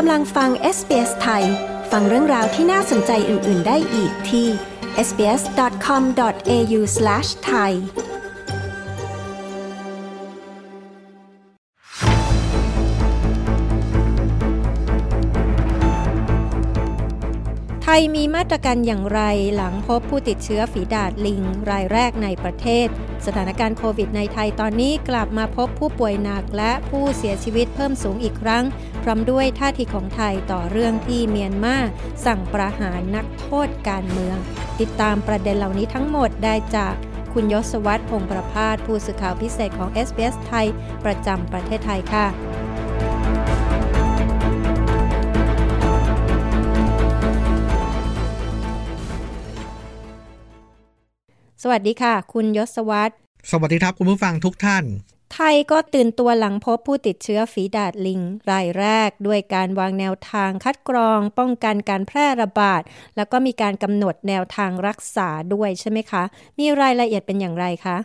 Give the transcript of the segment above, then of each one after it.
กำลังฟัง SBS ไทย ฟังเรื่องราวที่น่าสนใจอื่น ๆ ได้อีกที่ sbs.com.au/thai ไทยมีมาตรการอย่างไรหลังพบผู้ติดเชื้อฝีดาดลิง รายแรกในประเทศ สถานการณ์โควิดในไทยตอนนี้กลับมาพบผู้ป่วยหนักและผู้เสียชีวิตเพิ่มสูงอีกครั้ง ร้อมด้วยท่าทีของไทยต่อเรื่องที่เมียนมาสั่งประหารนักโทษการเมือง ติดตามประเด็นเหล่านี้ทั้งหมดได้จากคุณยศวัตรพงประพาสผู้สื่อข่าวพิเศษของ SBS ไทย ประจำประเทศไทยค่ะสวัสดีค่ะ คุณยศวัตรสวัสดีครับคุณผู้ฟังทุกท่าน ไทยก็ตื่นตัวหลังพบผู้ติดเชื้อฝีดาดลิง รายแรก ด้วยการวางแนวทางคัดกรอง ป้องกันการแพร่ระบาด แล้วก็มีการกำหนดแนวทางรักษาด้วยใช่ไหมคะ มีรายละเอียดเป็นอย่างไรคะ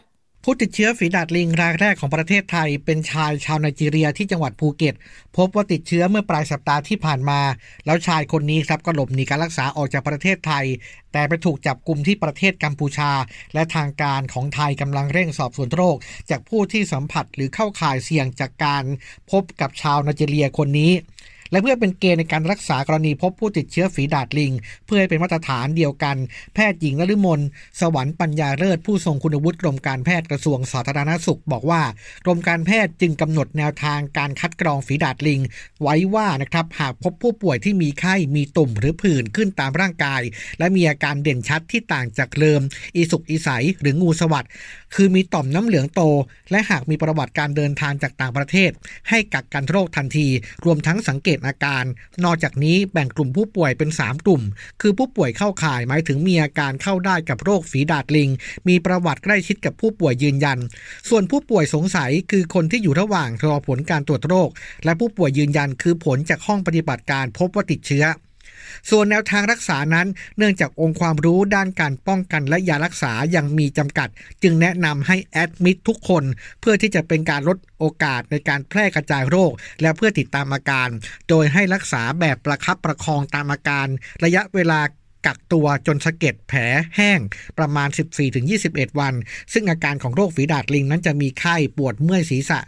ผู้ติดเชื้อฝีดาดลิงรายแรกของประเทศไทย เป็นชายชาวไนจีเรียที่จังหวัดภูเก็ต พบว่าติดเชื้อเมื่อปลายสัปดาห์ที่ผ่านมา แล้วชายคนนี้ครับก็หลบหนีการรักษาออกจากประเทศไทย แต่ไปถูกจับกลุ่มที่ประเทศกัมพูชา และทางการของไทยกำลังเร่งสอบสวนโรค จากผู้ที่สัมผัสหรือเข้าข่ายเสี่ยงจากการพบกับชาวไนจีเรียคนนี้ และเพื่อเป็นเกณฑ์ในการรักษากรณีพบผู้ติดเชื้อฝีดาดลิง เพื่อให้เป็นมาตรฐานเดียวกัน แพทย์หญิงนฤมลสวรรค์ปัญญาเลิศผู้ทรงคุณวุฒิกรมการแพทย์กระทรวงสาธารณสุข บอกว่ากรมการแพทย์จึงกำหนดแนวทางการคัดกรองฝีดาดลิง ไว้ว่านะครับหากพบผู้ป่วยที่มีไข้มีตุ่มหรือผื่นขึ้นตามร่างกาย และมีอาการเด่นชัดที่ต่างจากเดิมอีสุกอีใสหรืองูสวัสดคือมีต่อมน้ำเหลืองโต และหากมีประวัติการเดินทางจากต่างประเทศ ให้กักกันโรคทันที รวมทั้งสังเกตอาการ นอกจากนี้แบ่งกลุ่มผู้ป่วยเป็น 3 กลุ่ม คือผู้ป่วยเข้าข่ายหมายถึงมีอาการเข้าได้กับโรคฝีดาดลิง มีประวัติใกล้ชิดกับผู้ป่วยยืนยัน ส่วนผู้ป่วยสงสัยคือคนที่อยู่ระหว่างรอผลการตรวจโรค และผู้ป่วยยืนยันคือผลจากห้องปฏิบัติการพบว่าติดเชื้อ ส่วนแนวทางรักษานั้น เนื่องจากองค์ความรู้ด้านการป้องกันและยารักษายังมีจำกัด จึงแนะนำให้แอดมิดทุกคน เพื่อที่จะเป็นการลดโอกาสในการแพร่กระจายโรค และเพื่อติดตามอาการ โดยให้รักษาแบบประคับประคองตามอาการ ระยะเวลากักตัวจนสะเก็ดแผลแห้งประมาณ 14-21 วัน ซึ่งอาการของโรคฝีดาดลิงนั้นจะมีไข้ปวดเมื่อยศีรษะ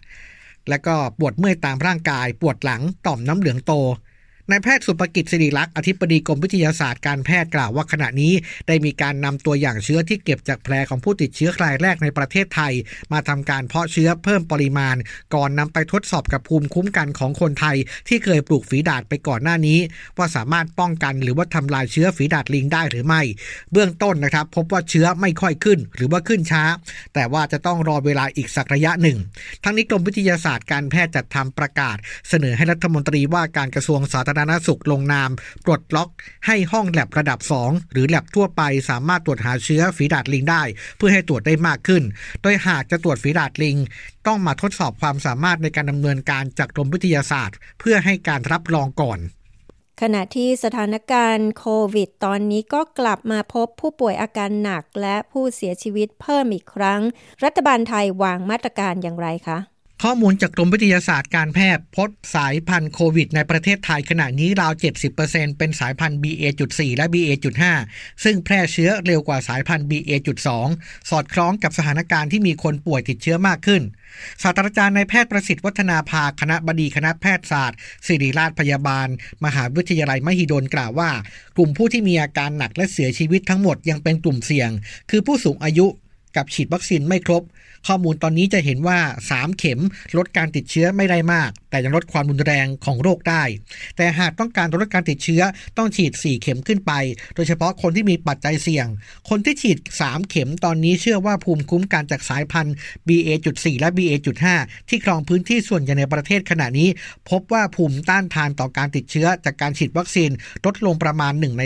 และก็ปวดเมื่อยตามร่างกาย ปวดหลังต่อมน้ำเหลืองโต นายแพทย์สุภกิจสิริลักษณ์อธิบดีกรมวิทยาศาสตร์การแพทย์กล่าวว่าขณะนี้ ได้มีการนำตัวอย่างเชื้อที่เก็บจากแผลของผู้ติดเชื้อรายแรกในประเทศไทย มาทำการเพาะเชื้อเพิ่มปริมาณ ก่อนนำไปทดสอบกับภูมิคุ้มกันของคนไทย ที่เคยปลูกฝีดาดไปก่อนหน้านี้ ว่าสามารถป้องกันหรือว่าทำลายเชื้อฝีดาดลิงได้หรือไม่ เบื้องต้นนะครับ พบว่าเชื้อไม่ค่อยขึ้น หรือว่าขึ้นช้า แต่ว่าจะต้องรอเวลาอีกสักระยะหนึ่ง ทั้งนี้กรมวิทยาศาสตร์การแพทย์จัดทำประกาศ เสนอให้รัฐมนตรีว่าการกระทรวงสาธารณสุขลงนามปลดล็อกให้ห้องแลบระดับ 2 หรือแลบทั่วไปสามารถตรวจหาเชื้อฝีดาดลิงได้ เพื่อให้ตรวจได้มากขึ้น โดยหากจะตรวจฝีดาดลิง ต้องมาทดสอบความสามารถในการดำเนินการจากกรมวิทยาศาสตร์ เพื่อให้การรับรองก่อนขณะที่สถานการณ์โควิด ตอนนี้ก็กลับมาพบผู้ป่วยอาการหนักและผู้เสียชีวิตเพิ่มอีกครั้ง รัฐบาลไทยวางมาตรการอย่างไรคะ ข้อมูลจากกรมวิทยาศาสตร์การแพทย์พบสายพันธุ์โควิด ในประเทศไทยขณะนี้ราว 70%เป็นสายพันธุ์ BA.4 และ BA.5 ซึ่งแพร่เชื้อเร็วกว่าสายพันธุ์ BA.2 สอดคล้องกับสถานการณ์ที่มีคนป่วยติดเชื้อมากขึ้น ศาสตราจารย์นายแพทย์ประสิทธิ์วัฒนาภาคณะบดีคณะแพทยศาสตร์ ศิริราชพยาบาล มหาวิทยาลัยมหิดลกล่าวว่า กลุ่มผู้ที่มีอาการหนักและเสียชีวิตทั้งหมดยังเป็นกลุ่มเสี่ยง คือผู้สูงอายุ กับฉีดวัคซีนไม่ครบ ข้อมูลตอนนี้จะเห็นว่า 3 เข็มลดการติดเชื้อไม่ได้มาก แต่ยังลดความรุนแรงของโรคได้ แต่หากต้องการลดการติดเชื้อต้องฉีด 4 เข็มขึ้นไป โดยเฉพาะคนที่มีปัจจัยเสี่ยง คนที่ฉีด 3 เข็มตอนนี้เชื่อว่าภูมิคุ้มกันจากสายพันธุ์ BA.4 และ BA.5 ที่ครองพื้นที่ส่วนใหญ่ในประเทศขณะนี้ พบว่าภูมิต้านทานต่อการติดเชื้อจากการฉีดวัคซีนลดลงประมาณ 1 ใน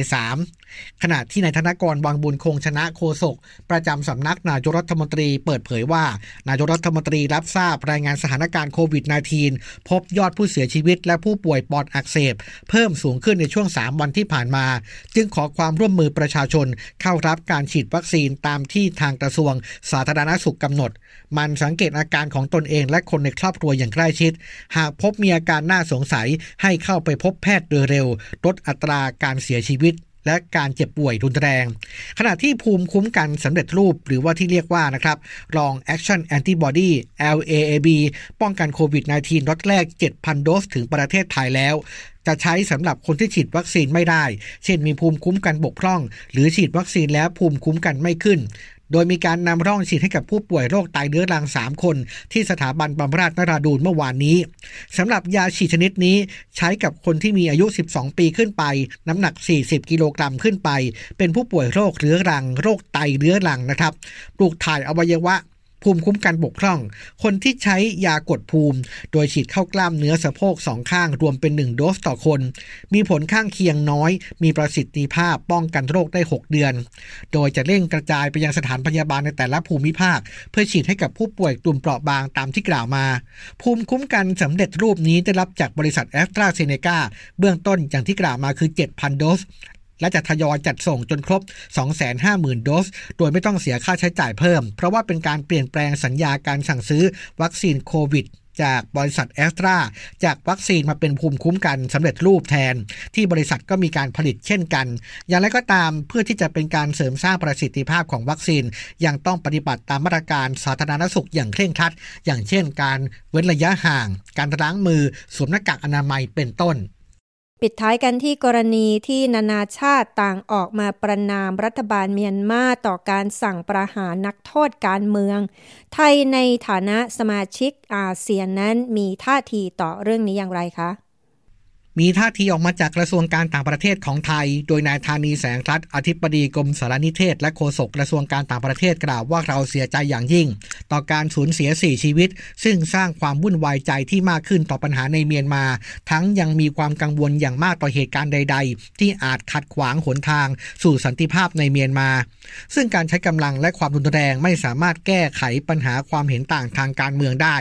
3 ขณะที่นายธนกรวังบุญคงชนะโฆษกประจำสำนักนาายกรัฐมนตรีเปิดเผยว่า นายกรัฐมนตรีรับทราบรายงานสถานการณ์โควิด -19 พบยอดผู้เสียชีวิตและผู้ป่วยปอดอักเสบ เพิ่มสูงขึ้นในช่วง 3 วันที่ผ่านมา จึงขอความร่วมมือประชาชนเข้ารับการฉีดวัคซีนตามที่ทางกระทรวงสาธารณสุขกำหนด มันสังเกตอาการของตนเองและคนในครอบครัวอย่างใกล้ชิด หากพบมีอาการน่าสงสัยให้เข้าไปพบแพทย์โดยเร็วลดอัตราการเสียชีวิต และการเจ็บป่วยรุนแรง ขณะที่ภูมิคุ้มกันสำเร็จรูปหรือว่าที่เรียกว่านะครับรอง Action Antibody LAAB ป้องกันโควิด -19 รถแรก 7,000 โดสถึงประเทศไทยแล้วจะใช้สำหรับคนที่ฉีดวัคซีนไม่ได้ เช่นมีภูมิคุ้มกันบกพร่อง หรือฉีดวัคซีนแล้วภูมิคุ้มกันไม่ขึ้น โดยมีการนำร่องฉีดให้กับผู้ป่วยโรคไตเรื้อรัง 3 คน ที่สถาบันบำราศนราดูนเมื่อวานนี้สำหรับยาฉีดชนิดนี้ใช้กับคนที่มีอายุ 12 ปีขึ้นไป น้ำหนัก 40 กิโลกรัมขึ้นไป เป็นผู้ป่วยโรคเรื้อรัง โรคไตเรื้อรังนะครับปลูกถ่ายอวัยวะ ภูมิคุ้มกันบกพร่อง คนที่ใช้ยากดภูมิ โดยฉีดเข้ากล้ามเนื้อสะโพกสองข้างรวมเป็น 1 โดสต่อคน มีผลข้างเคียงน้อย มีประสิทธิภาพป้องกันโรคได้ 6 เดือน โดยจะเร่งกระจายไปยังสถานพยาบาลในแต่ละภูมิภาค เพื่อฉีดให้กับผู้ป่วยกลุ่มเปราะบางตามที่กล่าวมา ภูมิคุ้มกันสำเร็จรูปนี้ได้รับจากบริษัทแอสตราเซเนกาเบื้องต้นอย่างที่กล่าวมาคือ 7,000 โดส และจะทยอยจัดส่งจนครบ 250,000 โดส โดยไม่ต้องเสียค่าใช้จ่ายเพิ่ม เพราะว่าเป็นการเปลี่ยนแปลงสัญญาการสั่งซื้อวัคซีนโควิดจากบริษัทแอสตราจากวัคซีนมาเป็นภูมิคุ้มกันสำเร็จรูปแทน ที่บริษัทก็มีการผลิตเช่นกัน อย่างไรก็ตามเพื่อที่จะเป็นการเสริมสร้างประสิทธิภาพของวัคซีน ยังต้องปฏิบัติตามมาตรการสาธารณสุขอย่างเคร่งครัด อย่างเช่น การเว้นระยะห่าง การล้างมือ สวมหน้ากากอนามัยเป็นต้น ปิดท้ายกันที่กรณีที่นานาชาติต่างออกมาประนามรัฐบาลเมียนมาต่อการสั่งประหารนักโทษการเมือง ไทยในฐานะสมาชิกอาเซียนนั้นมีท่าทีต่อเรื่องนี้อย่างไรคะ มีท่าทีออกมาจากกระทรวงการต่างประเทศของไทย โดยนายธานีแสงทัดอธิบดีกรมสารนิเทศ และโฆษกกระทรวงการต่างประเทศกล่าวว่าเราเสียใจอย่างยิ่ง ต่อการสูญเสียสี่ชีวิต ซึ่งสร้างความวุ่นวายใจที่มากขึ้นต่อปัญหาในเมียนมา ทั้งยังมีความกังวลอย่างมากต่อเหตุการณ์ใด ๆ ที่อาจขัดขวางหนทาง สู่สันติภาพในเมียนมา ซึ่งการใช้กำลังและความรุนแรงไม่สามารถแก้ไขปัญหาความเห็นต่างทางการเมืองได้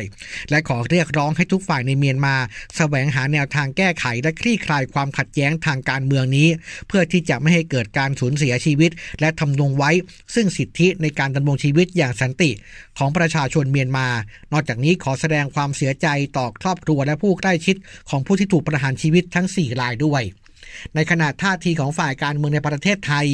และขอเรียกร้องให้ทุกฝ่ายในเมียนมา แสวงหาแนวทางแก้ไขและคลี่คลายความขัดแย้งทางการเมืองนี้ เพื่อที่จะไม่ให้เกิดการสูญเสียชีวิต และทำนงไว้ ซึ่งสิทธิในการดำรงชีวิตอย่างสันติของประชาชนเมียนมา นอกจากนี้ขอแสดงความเสียใจต่อครอบครัวและผู้ใกล้ชิด ของผู้ที่ถูกประหารชีวิตทั้ง 4 รายด้วยในขณะท่าทีของฝ่ายการเมืองในประเทศไทย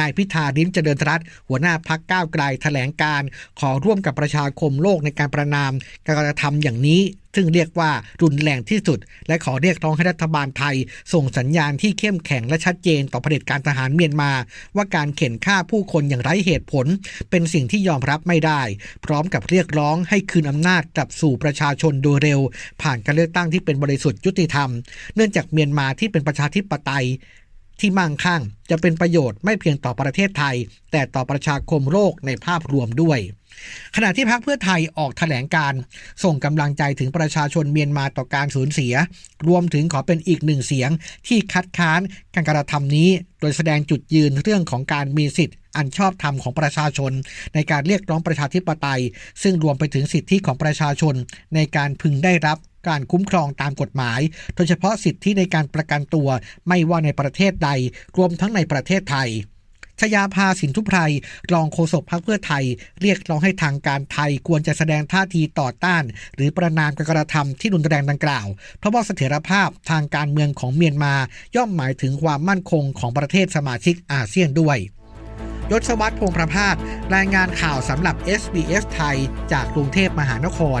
นายพิธาริมเจริญรัตหัวหน้าพักก้าวไกลแถลงการขอร่วมกับประชาคมโลกในการประนามการกระทำอย่างนี้ ซึ่งเรียกว่ารุนแรงที่สุด และขอเรียกร้องให้รัฐบาลไทย ส่งสัญญาณที่เข้มแข็งและชัดเจนต่อเผด็จการทหารเมียนมา ว่าการเข็นฆ่าผู้คนอย่างไร้เหตุผล เป็นสิ่งที่ยอมรับไม่ได้ พร้อมกับเรียกร้องให้คืนอำนาจกลับสู่ประชาชนโดยเร็ว ผ่านการเลือกตั้งที่เป็นบริสุทธิ์ยุติธรรม เนื่องจากเมียนมาที่เป็นประชาธิปไตย ที่มั่งคั่ง จะเป็นประโยชน์ไม่เพียงต่อประเทศไทย แต่ต่อประชาคมโลกในภาพรวมด้วย ขณะที่พรรคเพื่อไทยออกถแถลงการ ส่งกำลังใจถึงประชาชนเมียนมาต่อการสูญเสีย รวมถึงขอเป็นอีกหนึ่งเสียง ที่คัดค้านการกระทำนี้ โดยแสดงจุดยืนเรื่องของการมีสิทธิ์อันชอบธรรมของประชาชน ในการเรียกร้องประชาธิปไตย ซึ่งรวมไปถึงสิทธิของประชาชน ในการพึงได้รับ การคุ้มครองตามกฎหมาย โดยเฉพาะสิทธิในการประกันตัวไม่ว่าในประเทศใด รวมทั้งในประเทศไทยชยาภาสินทุพไพรรองโฆษกพรรคเพื่อไทย เรียกร้องให้ทางการไทยควรจะแสดงท่าทีต่อต้าน หรือประนามการกระทำที่รุนแรงดังกล่าว เพราะว่าเสถียรภาพทางการเมืองของเมียนมาย่อมหมายถึงความมั่นคงของประเทศสมาชิกอาเซียนด้วย ยศวัตรพงประพาสรายงานข่าวสำหรับ SBS ไทย จากกรุงเทพมหานคร